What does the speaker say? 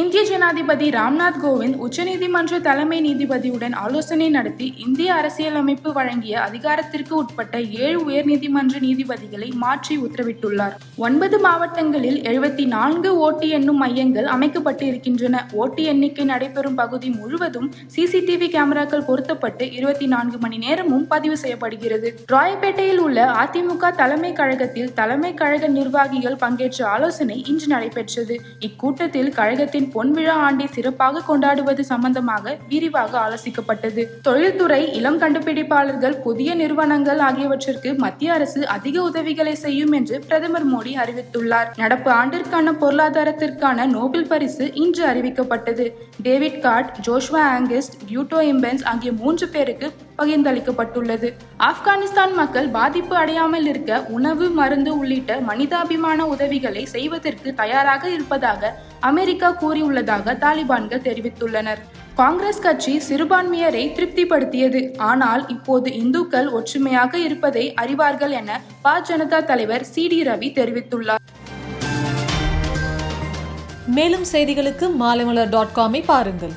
இந்திய ஜனாதிபதி ராம்நாத் கோவிந்த் உச்சநீதிமன்ற தலைமை நீதிபதியுடன் ஆலோசனை நடத்தி இந்திய அரசியலமைப்பு வழங்கிய அதிகாரத்திற்கு உட்பட்ட ஏழு உயர்நீதிமன்ற நீதிபதிகளை மாற்றி உத்தரவிட்டுள்ளார். ஒன்பது மாவட்டங்களில் எழுபத்தி நான்கு ஓட்டு எண்ணும் மையங்கள் அமைக்கப்பட்டு இருக்கின்றன ஓட்டு எண்ணிக்கை நடைபெறும் பகுதி முழுவதும் சிசிடிவி கேமராக்கள் பொருத்தப்பட்டு இருபத்தி நான்கு மணி நேரமும் பதிவு செய்யப்படுகிறது. ராயப்பேட்டையில் உள்ள அதிமுக தலைமை கழகத்தில் தலைமை கழக நிர்வாகிகள் பங்கேற்ற ஆலோசனை இன்று நடைபெற்றது. இக்கூட்டத்தில் கழகத்தின் பொன்விழா ஆண்டை சிறப்பாக கொண்டாடுவது சம்பந்தமாக விரிவாக ஆலோசிக்கப்பட்டது. தொழில்துறை இளம் கண்டுபிடிப்பாளர்கள் புதிய நிறுவனங்கள் ஆகியவற்றிற்கு மத்திய அரசு அதிக உதவிகளை செய்யும் என்று பிரதமர் மோடி அறிவித்துள்ளார். நடப்பு ஆண்டிற்கான பொருளாதாரத்திற்கான நோபல் பரிசு இன்று அறிவிக்கப்பட்டது. David Card Joshua Angrist Guido Imbens ஆகிய மூன்று பேருக்கு பகிர்ந்தளிக்கப்பட்டுள்ளது. ஆப்கானிஸ்தான் மக்கள் பாதிப்பு அடையாமல் இருக்க உணவு மருந்து உள்ளிட்ட மனிதாபிமான உதவிகளை செய்வதற்கு தயாராக இருப்பதாக அமெரிக்கா கூறியுள்ளதாக தாலிபான்கள் தெரிவித்துள்ளனர். காங்கிரஸ் கட்சி சிறுபான்மையரை திருப்திப்படுத்தியது. ஆனால் இப்போது இந்துக்கள் ஒற்றுமையாக இருப்பதை அறிவார்கள் என பா. ஜனதா தலைவர் சி. டி. ரவி தெரிவித்துள்ளார். மேலும் செய்திகளுக்கு மாலைமலர் டாட் காமை பாருங்கள்.